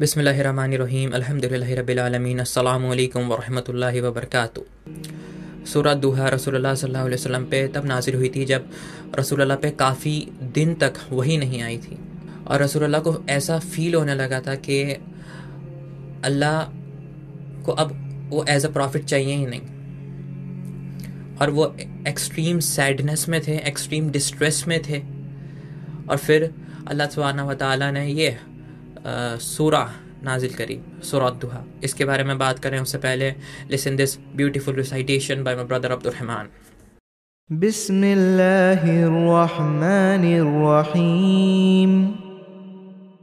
बिसमीम अल्हम्दुलिल्लाहि रब्बिल आलमीन। अस्सलामु सूरत दुहा रसूलुल्लाह सल्लल्लाहु अलैहि तब नाजिल हुई थी जब रसूलुल्लाह पे काफ़ी दिन तक वही नहीं आई थी। और रसूलुल्लाह को ऐसा फील होने लगा था कि अल्लाह को अब वो एज अ प्रॉफिट चाहिए ही नहीं। और वो एक्सट्रीम सैडनेस में थे एक्सट्रीम डिस्ट्रेस में थे। और फिर अल्लाह सुबहाना व ताली ने ये सूरा नाजिल करी सूरत दुहा इसके बारे में बात करें उससे पहले listen this beautiful recitation by my brother Abdul बिस्मिल्लाहिर्रहमानिर्रहीम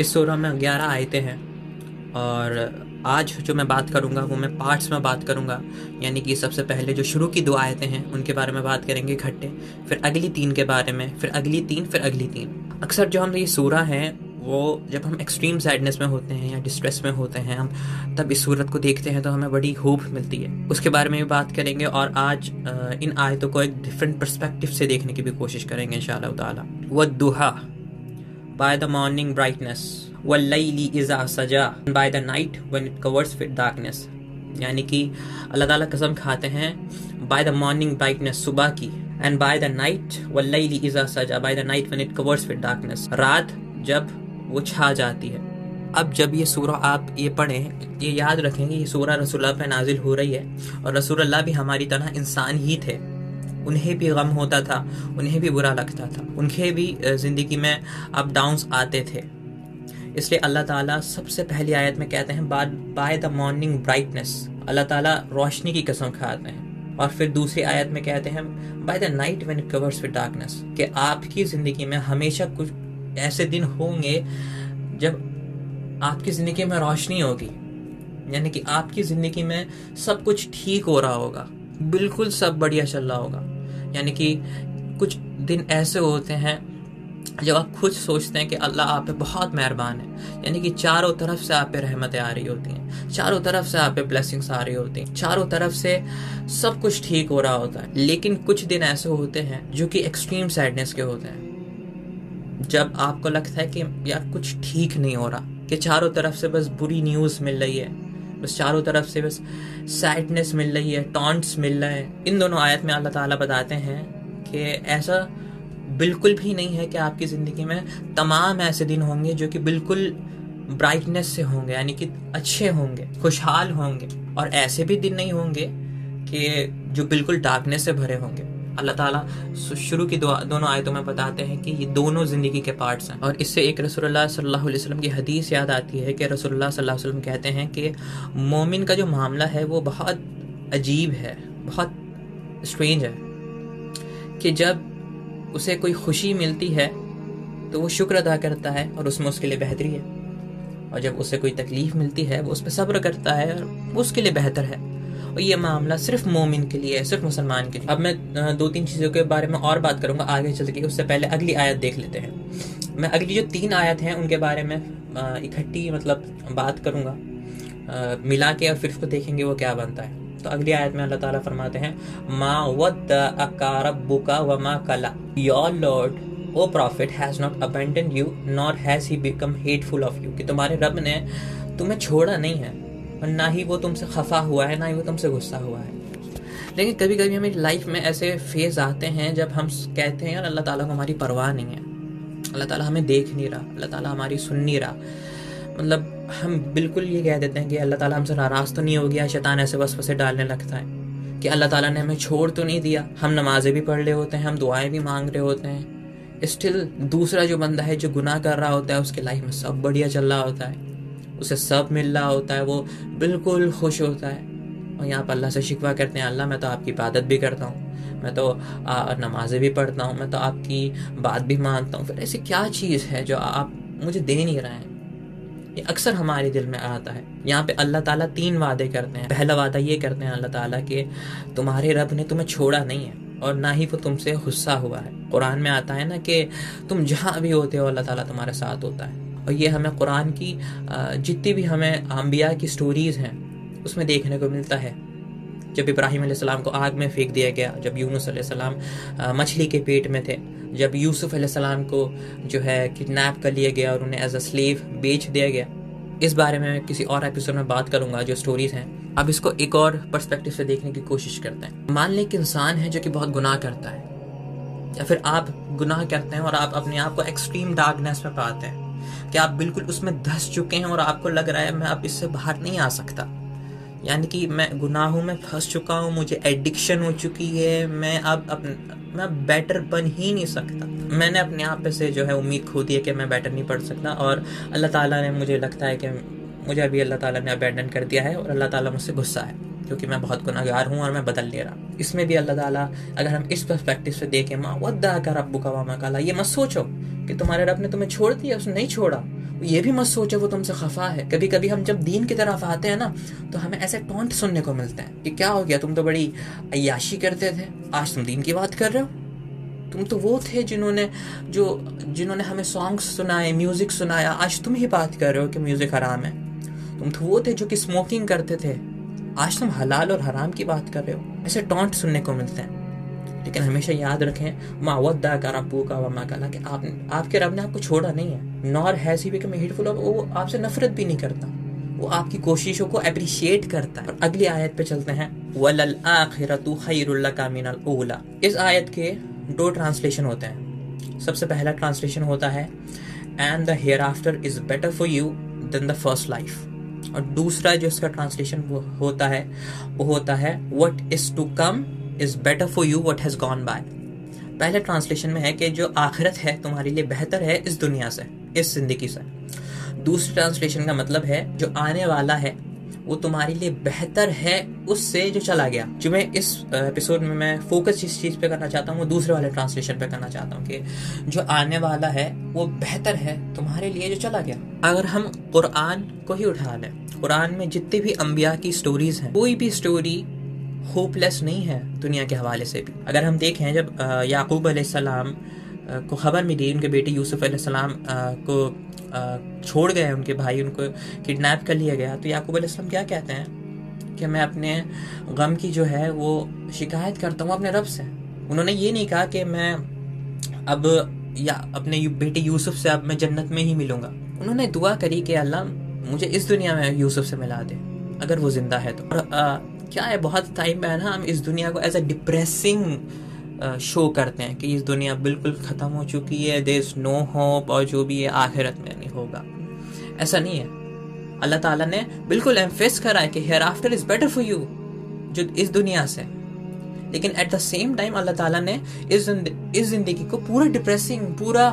इस सूरह में ग्यारह आयतें हैं। और आज जो मैं बात करूँगा, वो मैं पार्ट्स में बात करूँगा। यानी कि सबसे पहले जो शुरू की दो आयतें हैं, उनके बारे में बात करेंगे इकट्ठे फिर अगली तीन के बारे में, फिर अगली तीन, फिर अगली तीन। अक्सर जो हम ये सूरा हैं, वो जब हम एक्सट्रीम सैडनेस में होते हैं या डिस्ट्रेस में होते हैं, हम तब इस सूरत को देखते हैं तो हमें बड़ी होप मिलती है। उसके बारे में भी बात करेंगे और आज इन आयतों को एक डिफरेंट परस्पेक्टिव से देखने की भी कोशिश करेंगे इन शाह दुहा by the morning brightness वल्लैली इज़ा सजा by the night when it covers with darkness यानी कि अल्लाह ताला कसम खाते हैं by the morning brightness सुबह की and by the night वल्लैली इज़ा सजा by the night when it covers with darkness रात जब वो छा जाती है अब जब ये सूरा आप ये पढ़ें ये याद रखें कि ये सूरा रसूलुल्लाह पे नाजिल हो रही है और रसूलुल्लाह भी हमारी तरह इंसान ही थे उन्हें भी गम होता था, उन्हें भी बुरा लगता था। उनके भी ज़िंदगी में अप डाउन्स आते थे। इसलिए अल्लाह ताला सबसे पहली आयत में कहते हैं by the morning brightness Allah Taala रोशनी की कसम खाते हैं। और फिर दूसरी आयत में कहते हैं by the night when it covers with darkness कि आपकी ज़िंदगी में हमेशा कुछ ऐसे दिन होंगे जब आपकी ज़िंदगी में रोशनी होगी। यानी कि आपकी ज़िंदगी में सब कुछ ठीक हो रहा होगा। बिल्कुल सब बढ़िया चल रहा होगा। यानी कि कुछ दिन ऐसे होते हैं जब आप खुद सोचते हैं कि अल्लाह आप पे बहुत मेहरबान है। यानी कि चारों तरफ़ से आप पे रहमतें आ रही होती हैं, चारों तरफ़ से आप पे ब्लेसिंग्स आ रही होती हैं, चारों तरफ़ से सब कुछ ठीक हो रहा होता है। लेकिन कुछ दिन ऐसे होते हैं जो कि एक्सट्रीम सैडनेस के होते हैं। जब आपको लगता है कि यार कुछ ठीक नहीं हो रहा, कि चारों तरफ़ से बस बुरी न्यूज़ मिल रही है बस चारों तरफ़ से बस सैडनेस मिल रही है टॉन्ट्स मिल रहे हैं। इन दोनों आयत में अल्लाह ताला बताते हैं कि ऐसा बिल्कुल भी नहीं है कि आपकी ज़िंदगी में तमाम ऐसे दिन होंगे जो कि बिल्कुल ब्राइटनेस से होंगे, यानी कि अच्छे होंगे, खुशहाल होंगे, और ऐसे भी दिन नहीं होंगे कि जो बिल्कुल डार्कनेस से भरे होंगे। अल्लाह ताला शुरू की दोनों आयतों में बताते हैं कि ये दोनों ज़िंदगी के पार्ट्स हैं। और इससे एक रसोल्ला सल्लल्लाहु अलैहि वसल्लम की हदीस याद आती है कि रसोल्ला वसल्लम कहते हैं कि मोमिन का जो मामला है वो बहुत अजीब है, बहुत स्ट्रेंज है कि जब उसे कोई खुशी मिलती है तो वो शुक्र अदा करता है और उसमें उसके लिए बेहतरी है। और जब उसे कोई तकलीफ़ मिलती है, वो उस पर सब्र करता है और उसके लिए बेहतर है। और ये मामला सिर्फ़ मोमिन के लिए है, सिर्फ़ मुसलमान के लिए। अब मैं दो तीन चीज़ों के बारे में और बात करूँगा आगे चल के उससे पहले अगली आयत देख लेते हैं। मैं अगली जो तीन आयत हैं, उनके बारे में इकट्ठी मतलब बात करूँगा मिला के और फिर उसको देखेंगे वो क्या बनता है। तो अगली आयत में अल्लाह ताला फरमाते हैं, मा वद अकारबुका व मा कला। Your lord O prophet has not abandoned you nor has he become hateful of you कि तुम्हारे रब ने तुम्हें छोड़ा नहीं है। और ना ही वो तुमसे खफा हुआ है, ना ही वो तुमसे गुस्सा हुआ है। लेकिन कभी कभी हमें लाइफ में ऐसे फ़ेज़ आते हैं जब हम कहते हैं, यार, अल्लाह ताला को हमारी परवाह नहीं है। अल्लाह ताला हमें देख नहीं रहा, अल्लाह ताला हमारी सुन नहीं रहा। मतलब हम बिल्कुल ये कह देते हैं कि अल्लाह ताला हमसे नाराज़ तो नहीं हो गया, शैतान ऐसे बस फसे डालने लगता है कि अल्लाह ताला ने हमें छोड़ तो नहीं दिया। हम नमाजें भी पढ़ रहे होते हैं, हम दुआएँ भी मांग रहे होते हैं। स्टिल दूसरा जो बंदा है जो गुनाह कर रहा होता है, उसके लाइफ में सब बढ़िया चल रहा होता है। उसे सब मिल रहा होता है, वो बिल्कुल खुश होता है। और यहाँ पर अल्लाह से शिकवा करते हैं, अल्लाह मैं तो आपकी इबादत भी करता हूँ, मैं तो नमाजें भी पढ़ता हूँ, मैं तो आपकी बात भी मानता हूँ। फिर ऐसी क्या चीज़ है जो आप मुझे दे नहीं रहे हैं? ये अक्सर हमारे दिल में आता है। यहाँ पे अल्लाह ताला तीन वादे करते हैं। पहला वादा ये करते हैं अल्लाह ताला कि, तुम्हारे रब ने तुम्हें छोड़ा नहीं है, और ना ही वो तुमसे गुस्सा हुआ है। कुरान में आता है ना कि तुम जहाँ भी होते हो, अल्लाह ताला तुम्हारे साथ होता है। और ये हमें कुरान की जितनी भी हमें अम्बिया की स्टोरीज हैं, उसमें देखने को मिलता है। जब इब्राहिम को आग में फेंक दिया गया, जब यूनुस मछली के पेट में थे, जब यूसुफ सलाम को जो है किडनैप कर लिया गया और उन्हें एज अ स्लेव बेच दिया गया, इस बारे में किसी और एपिसोड में बात करूँगा जो स्टोरीज हैं। अब इसको एक और पर्सपेक्टिव से देखने की कोशिश करते हैं। मान लें कि इंसान है जो कि बहुत गुनाह करता है, या फिर आप गुनाह करते हैं और आप अपने आप को एक्सट्रीम डार्कनेस में पाते हैं। कि आप बिल्कुल उसमें धस चुके हैं और आपको लग रहा है मैं अब इससे बाहर नहीं आ सकता। यानी कि मैं गुनाहों में फंस चुका हूँ, मुझे एडिक्शन हो चुकी है, मैं अब अपने मैं बेटर बन ही नहीं सकता। मैंने अपने आप से जो है उम्मीद खो दी है कि मैं बेटर नहीं पढ़ सकता और अल्लाह ताला ने मुझे लगता है कि मुझे अभी अल्लाह ताला ने अबेंडन कर दिया है और अल्लाह ताला मुझसे गुस्सा है, क्योंकि मैं बहुत गुनागार हूँ और मैं बदल नहीं रहा। इसमें भी अल्लाह ताला अगर हम इस पर्सपेक्टिव से देखें, माँ वद्दा का रब्बू का वामा काला ये मत सोचो। कि तुम्हारे रब ने तुम्हें छोड़ दिया, उसने नहीं छोड़ा। ये भी मत सोचो, वो तुमसे खफा है। कभी कभी हम जब दीन की तरफ़ आते हैं ना तो हमें ऐसे टॉन्ट सुनने को मिलते हैं कि क्या हो गया? तुम तो बड़ी अयाशी करते थे। आज तुम दीन की बात कर रहे हो। तुम तो वो थे जिन्होंने, जो, जिन्होंने हमें सॉन्ग्स सुनाए म्यूज़िक सुनाया। आज तुम ही बात कर रहे हो कि म्यूज़िक हराम है। तुम तो वो थे जो कि स्मोकिंग करते थे। आज तुम हलाल और हराम की बात कर रहे हो। ऐसे टॉन्ट सुनने को मिलते हैं। लेकिन हमेशा याद रखें मावदा का रब्बू का वमा का कि आप, आपके रब ने आपको छोड़ा नहीं है। Nor has he become hateful वो आपसे नफरत भी नहीं करता। वो आपकी कोशिशों को अप्रिशिएट करता है। और अगली आयत पे चलते हैं, वलल आखिरतु खैरुल का मिनल ओला इस आयत के दो ट्रांसलेशन होते हैं। सबसे पहला ट्रांसलेशन होता है and the hereafter is better for you than the first life और दूसरा जो इसका ट्रांसलेशन होता है, वो होता है what is to come is better for you what has gone by पहले ट्रांसलेशन में है कि जो आखिरत है तुम्हारे लिए बेहतर है इस दुनिया से, इस ज़िंदगी से। दूसरे ट्रांसलेशन का मतलब है जो आने वाला है, वो तुम्हारे लिए बेहतर है उससे जो चला गया। जो मैं इस एपिसोड में मैं फोकस जिस चीज़ पे करना चाहता हूँ, वो दूसरे वाले ट्रांसलेशन पे करना चाहता हूँ कि जो आने वाला है, वो बेहतर है तुम्हारे लिए जो चला गया। अगर हम कुरान को ही उठा लें, कुरान में जितने भी अम्बिया की स्टोरीज हैं, कोई भी स्टोरी होपलेस नहीं है दुनिया के हवाले से भी। अगर हम देखें जब याकूब सलाम को खबर मिली, उनके बेटे यूसुफ सलाम को छोड़ गए, उनके भाई उनको किडनैप कर लिया गया तो याकूब अलैहिस्सलाम क्या कहते हैं? कि मैं अपने गम की जो है, वो शिकायत करता हूँ अपने रब से। उन्होंने ये नहीं कहा कि मैं अब, या अपने बेटे यूसुफ से अब मैं जन्नत में ही मिलूँगा। उन्होंने दुआ करी कि अल्लाह मुझे इस दुनिया में यूसुफ से मिला दे, अगर वो ज़िंदा है तो। और क्या है? बहुत टाइम है ना, हम इस दुनिया को एज अ डिप्रेसिंग शो करते हैं कि इस दुनिया बिल्कुल ख़त्म हो चुकी है देर इज़ नो होप और जो भी है, आखिरत में नहीं होगा। ऐसा नहीं है। अल्लाह ताला ने बिल्कुल एम्फेस करा है कि hereafter is better for you जो इस दुनिया से। लेकिन at the same time Allah Taala ने इस इस ज़िंदगी को पूरा डिप्रेसिंग पूरा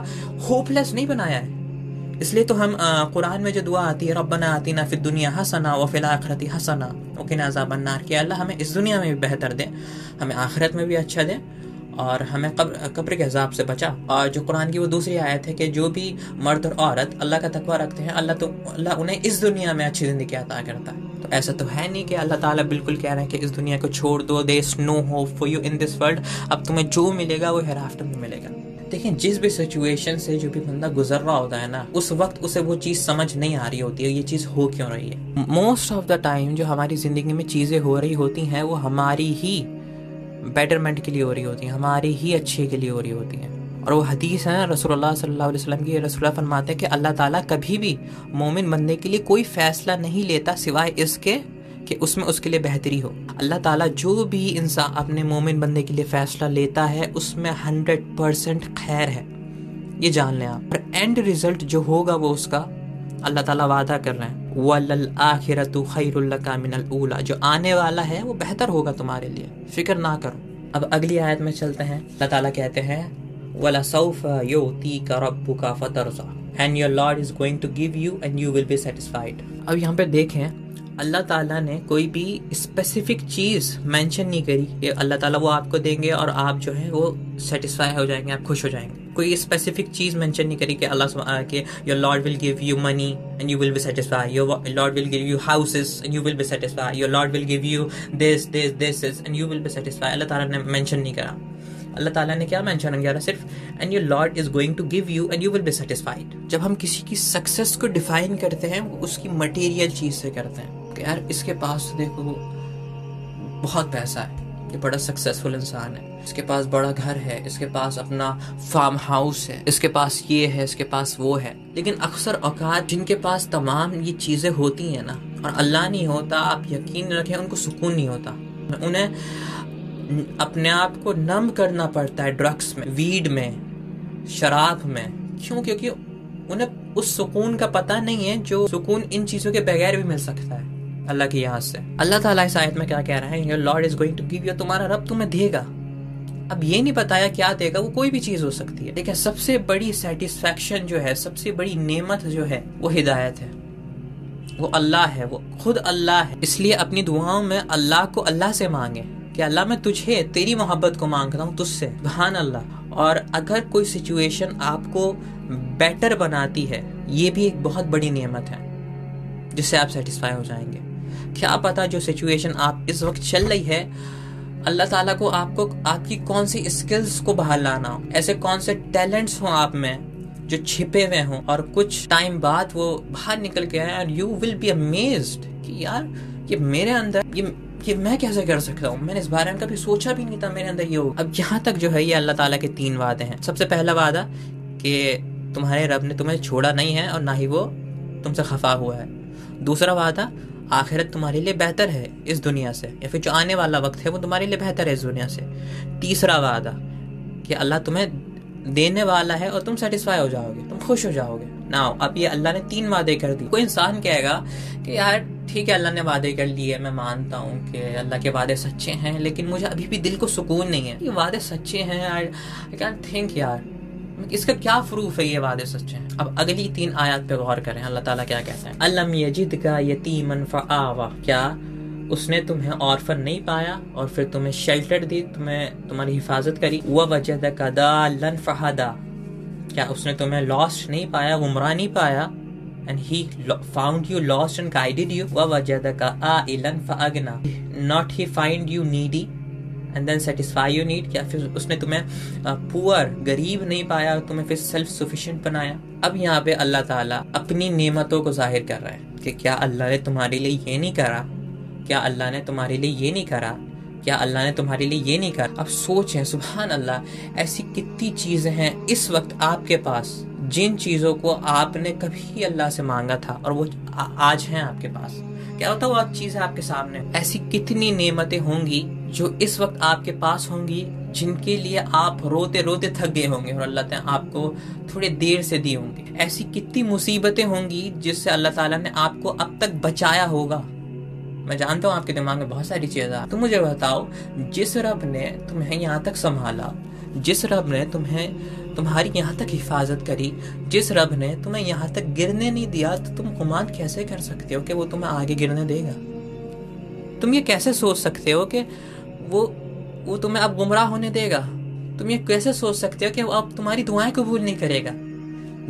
होपलेस नहीं बनाया है। इसलिए तो हम कुरान में जो दुआ आती है, रब्बना आती ना फिर दुनिया हसना व फिल आखरती हसना ओके नाजा बनार कि। अल्लाह हमें इस दुनिया में भी बेहतर दे, हमें आखिरत में भी अच्छा दे और हमें कब्र कब्र के हिसाब से बचा। और जो कुरान की वो दूसरी आयत है कि जो भी मर्द और औरत अल्लाह का तकवा रखते हैं, अल्लाह तो अल्लाह उन्हें इस दुनिया में अच्छी ज़िंदगी अता करता है। तो ऐसा तो है नहीं कि अल्लाह ताला बिल्कुल कह रहे हैं कि इस दुनिया को छोड़ दो they no hope for you in this world अब तुम्हें जो मिलेगा वो हेर आफ्टर में मिलेगा। देखिए, जिस भी सिचुएशन से जो भी बंदा गुजर रहा होता है ना, उस वक्त उसे वो चीज़ समझ नहीं आ रही होती है, ये चीज़ हो क्यों रही है? मोस्ट ऑफ़ द टाइम जो हमारी ज़िंदगी में चीज़ें हो रही होती हैं, वो हमारी ही बेटरमेंट के लिए हो रही होती हैं, हमारी ही अच्छे के लिए हो रही होती हैं। और वो हदीस है रसोल्ला वसल्लम की रसोल्ला फरमाते हैं कि अल्लाह ताला कभी भी मोमिन बंदे के लिए कोई फैसला नहीं लेता सिवाय इसके कि उसमें उसके लिए बेहतरी हो। अल्लाह ताला जो भी इंसान अपने मोमिन बंदे के लिए फ़ैसला लेता है, उसमें हंड्रेड परसेंट खैर है। ये जान लें आप। और एंड रिज़ल्ट जो होगा वो उसका, अल्लाह ताला वादा कर रहे हैं वल आखिरतु खैरुल्लका मिनल ऊला। जो आने वाला है, वो बेहतर होगा तुम्हारे लिए। फ़िक्र ना करो। अब अगली आयत में चलते हैं। अल्लाह ताला कहते हैं, वला सौफ योती का रब्बु का फतरजा। And your lord is going to give you and you will be satisfied अब यहाँ पे देखें अल्लाह ताला ने कोई भी स्पेसिफिक चीज़ मेंशन नहीं करी कि अल्लाह ताला वो आपको देंगे और आप जो है वो सेटिस्फाई हो जाएँगे, आप खुश हो जाएँगे। कोई स्पेसिफिक चीज़ मेंशन नहीं करी कि अल्लाह के your lord will give you money and you will be satisfy your lord will give you houses and you will be satisfy your lord will give you this this this and you will be satisfy Allah Taala ने mention नहीं करा। अल्लाह ताला ने क्या mention किया? था सिर्फ़ and your lord is going to give you and you will be satisfied जब हम किसी की सक्सेस को डिफाइन करते हैं, उसकी मटेरियल चीज़ से करते हैं। कि यार इसके पास देखो, बहुत पैसा है, ये बड़ा सक्सेसफुल इंसान है। इसके पास बड़ा घर है, इसके पास अपना फार्म हाउस है, इसके पास ये है, इसके पास वो है। लेकिन अक्सर औकात जिनके पास तमाम ये चीज़ें होती हैं ना, और अल्लाह नहीं होता, आप यकीन रखें, उनको सुकून नहीं होता। उन्हें अपने आप को नम करना पड़ता है ड्रग्स में वीड में, शराब में। क्यों? क्योंकि उन्हें उस सुकून का पता नहीं है जो सुकून इन चीज़ों के बगैर भी मिल सकता है। अल्लाह की यहाँ से। अल्लाह ताला इस आयत में क्या कह रहा है your lord is going to give you तुम्हारा रब तुम्हें देगा। अब ये नहीं बताया क्या देगा, वो कोई भी चीज़ हो सकती है। लेकिन सबसे बड़ी सेटिस्फेक्शन जो है, सबसे बड़ी नेमत जो है, वो हिदायत है। वो अल्लाह है, वो खुद अल्लाह है। इसलिए अपनी दुआओं में अल्लाह को अल्लाह से मांगे कि अल्लाह, मैं तुझे, तेरी मोहब्बत को मांग रहा हूँ, तुझसे बहान अल्लाह और अगर कोई सिचुएशन आपको बेटर बनाती है, ये भी एक बहुत बड़ी नियमत है, जिससे आप सेटिस्फाई हो जाएँगे। क्या पता जो सिचुएशन आप इस वक्त चल रही है, अल्लाह ताला को आपको, आपकी कौन सी स्किल्स को बाहर लाना हो? ऐसे कौन से टैलेंट्स हो आप में जो छिपे हुए हों और कुछ टाइम बाद वो बाहर निकल के आए और यू विल बी अमेज्ड कि यार, ये मेरे अंदर, ये कि मैं कैसे कर सकता हूँ? मैंने इस बारे में कभी सोचा भी नहीं था मेरे अंदर ये हो। अब यहाँ तक जो है ये अल्लाह ताला के तीन वादे हैं। सबसे पहला वादा कि तुम्हारे रब ने तुम्हें छोड़ा नहीं है और ना ही वो तुमसे खफा हुआ है। दूसरा वादा आखिरत तुम्हारे लिए बेहतर है इस दुनिया से, या फिर जो आने वाला वक्त है वो तुम्हारे लिए बेहतर है इस दुनिया से। तीसरा वादा, कि अल्लाह तुम्हें देने वाला है और तुम सेटिस्फाई हो जाओगे, तुम खुश हो जाओगे। ना अब ये अल्लाह ने तीन वादे कर दिए। कोई इंसान कहेगा कि यार, ठीक है, अल्लाह ने वादे कर लिए, मैं मानता हूँ कि अल्लाह के वादे सच्चे हैं, लेकिन मुझे अभी भी दिल को सुकून नहीं है। ये वादे सच्चे हैं आई कैन थिंक यार। इसका क्या प्रूफ है ये वादे सच्चे हैं? अब अगली तीन आयत पे गौर करें, अल्लाह ताला क्या कहते हैं? अलम यजिद का यतीमन फआवा। क्या उसने तुम्हें ऑर्फन नहीं पाया और फिर तुम्हें शेल्टर दी, तुम्हें तुम्हारी हिफाजत करी? वह वजद का लन फहदा। क्या उसने तुम्हें लॉस्ट नहीं पाया, गुमराह नहीं पाया? And he found you lost and guided you व वजदका आइलन फअगना। Not he find you needy and then satisfy you need क्या फिर उसने तुम्हें पुअर गरीब नहीं पाया, तुम्हें फिर सेल्फ सुफिशिएंट बनाया? अब यहाँ पे अल्लाह ताला अपनी नेमतों को ज़ाहिर कर रहा है कि क्या अल्लाह ने तुम्हारे लिए ये नहीं करा? क्या अल्लाह ने तुम्हारे लिए ये नहीं करा? क्या अल्लाह ने तुम्हारे लिए ये नहीं करा? अब सोचें सुबह अल्लाह ऐसी कितनी चीज़ें हैं इस वक्त आपके पास, जिन चीज़ों को आपने कभी अल्लाह से मांगा था और वो आज हैं आपके पास। क्या होता वो चीज़ है आपके सामने ऐसी कितनी नेमतें होंगी जो इस वक्त आपके पास होंगी, जिनके लिए आप रोते रोते थक गए होंगे और अल्लाह ताला आपको थोड़ी देर से दी होंगी। ऐसी कितनी मुसीबतें होंगी जिससे अल्लाह ताला ने आपको अब तक बचाया होगा। मैं जानता हूँ आपके दिमाग में बहुत सारी चीज़ें तुम मुझे बताओ, जिस रब ने तुम्हें यहाँ तक संभाला, जिस रब ने तुम्हें तुम्हारी यहाँ तक हिफाजत करी, जिस रब ने तुम्हें यहाँ तक गिरने नहीं दिया तो तुम गुमान कैसे कर सकते हो कि वो तुम्हें आगे गिरने देगा? तुम ये कैसे सोच सकते हो कि वो वो तुम्हें अब गुमराह होने देगा। तुम ये कैसे सोच सकते हो कि वो अब तुम्हारी दुआएँ कबूल नहीं करेगा?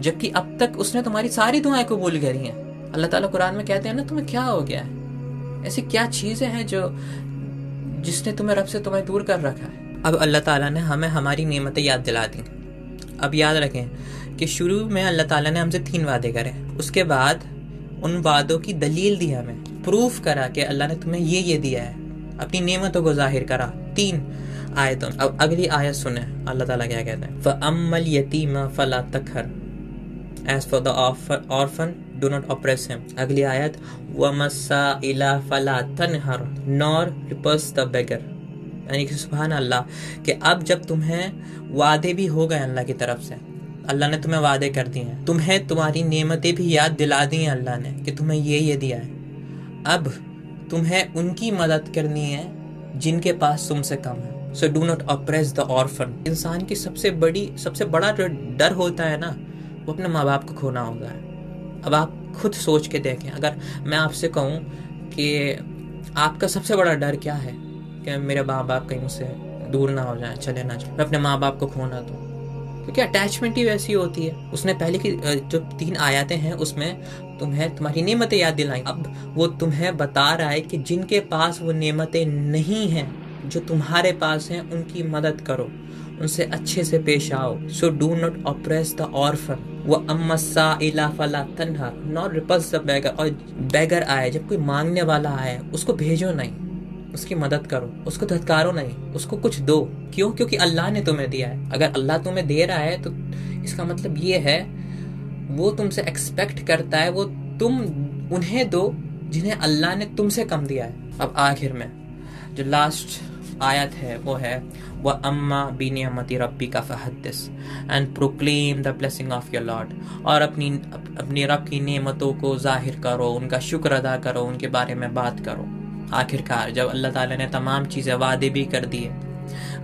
जबकि अब तक उसने तुम्हारी सारी दुआएँ कबूल करी हैं। अल्लाह ताला कुरान में कहते हैं ना, तुम्हें क्या हो गया है? ऐसी क्या चीज़ें हैं जो, जिसने तुम्हें रब से तुम्हें दूर कर रखा है? अब अल्लाह ताला ने हमें हमारी नेमतें याद दिला दी। अब याद रखें कि शुरू में अल्लाह ताला ने हमसे तीन वादे करे। उसके बाद उन वादों की दलील दी हमें। प्रूफ करा कि अल्लाह ने तुम्हें ये ये दिया है। अपनी नेमतों को ज़ाहिर करा। तीन आयतों। अब अगली आयत सुने। अल्लाह ताला क्या कहते हैं? फ़अम्मल यतीमा फला Takhar. As for the orphan do not oppress him अगली आयत वमसा इला फला तनहर। नॉर रिपर्स द बेगर यानी कि सुबहान अल्लाह कि अब जब तुम्हें वादे भी हो गए अल्लाह की तरफ़ से, अल्लाह ने तुम्हें वादे कर दिए हैं। तुम्हें तुम्हारी नेमतें भी याद दिला दी हैं अल्लाह ने, कि तुम्हें ये ये दिया है। अब तुम्हें उनकी मदद करनी है, जिनके पास तुमसे कम है। So do not oppress the orphan इंसान की सबसे बड़ी, सबसे बड़ा जो डर होता है ना, वो अपने माँ बाप को खोना होता है अब आप खुद सोच के देखें। अगर मैं आपसे कहूँ कि आपका सबसे बड़ा डर क्या है? कि मेरे माँ बाप कहीं मुझसे दूर ना हो जाए, चले ना जाए। मैं अपने माँ बाप को खोना दूँ। क्योंकि अटैचमेंट ही वैसी होती है? उसने पहले की जो तीन आयातें हैं, उसमें तुम्हें तुम्हारी नेमतें याद दिलाई अब वो तुम्हें बता रहा है कि जिनके पास वो नेमतें नहीं हैं, जो तुम्हारे पास हैं, उनकी मदद करो। उनसे अच्छे से पेश आओ। So do not oppress the orphan वो अम्मसा इला फला तनहर नॉट रिपल्स द बैगर, और बैगर आए, जब कोई मांगने वाला आए, उसको भेजो नहीं। उसकी मदद करो। उसको धत्कारो नहीं। उसको कुछ दो। क्यों? क्योंकि अल्लाह ने तुम्हें दिया है। अगर अल्लाह तुम्हें दे रहा है तो इसका मतलब ये है वो तुमसे एक्सपेक्ट करता है, वो तुम उन्हें दो जिन्हें अल्लाह ने तुमसे कम दिया है। अब आखिर में, जो लास्ट आयत है, वो है वह अम्मा बीनियमती रबी का फहदिस and proclaim the blessing of your lord और अपनी अपनी रब की नेमतों को ज़ाहिर करो, उनका शुक्र अदा करो, उनके बारे में बात करो। आखिरकार, जब अल्लाह ताला ने तमाम चीज़ें वादे भी कर दिए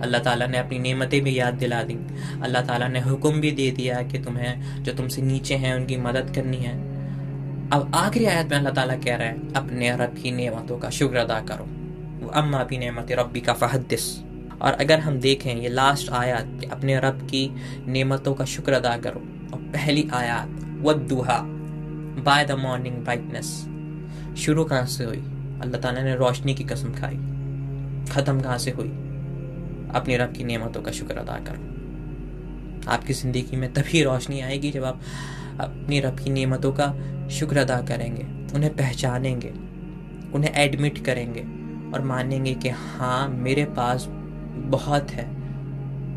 अल्लाह ताला ने अपनी नेमतें भी याद दिला दी। अल्लाह ताला ने हुक्म भी दे दिया कि तुम्हें, जो तुमसे नीचे हैं, उनकी मदद करनी है। अब आखिरी आयत में अल्लाह ताला कह रहा है, अपने रब की नेमतों का शुक्र अदा करो। वो अम्मा भी नेमत रबी का फहदिस। और अगर हम देखें, ये लास्ट आयत कि अपने रब की नेमतों का शुक्र अदा करो। और पहली आयत वदुहा बाय द मॉर्निंग ब्राइटनेस शुरू कहाँ से हुई? अल्लाह ताला ने रोशनी की कसम खाई। ख़त्म कहाँ से हुई? अपने रब की नेमतों का शुक्र अदा करो। आपकी ज़िंदगी में तभी रोशनी आएगी जब आप अपनी रब की नेमतों का शुक्र अदा करेंगे, उन्हें पहचानेंगे, उन्हें एडमिट करेंगे और मानेंगे कि हाँ मेरे पास बहुत है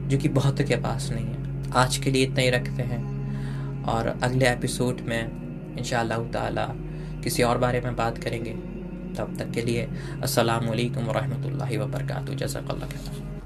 जो कि बहुतों के पास नहीं है। आज के लिए इतना ही रखते हैं और अगले एपिसोड में इन ताला किसी और बारे में बात करेंगे। तब तक के लिए अस्सलाम वालेकुम रहमतुल्लाहि व बरकातहू जज़ाकल्लाह खैर।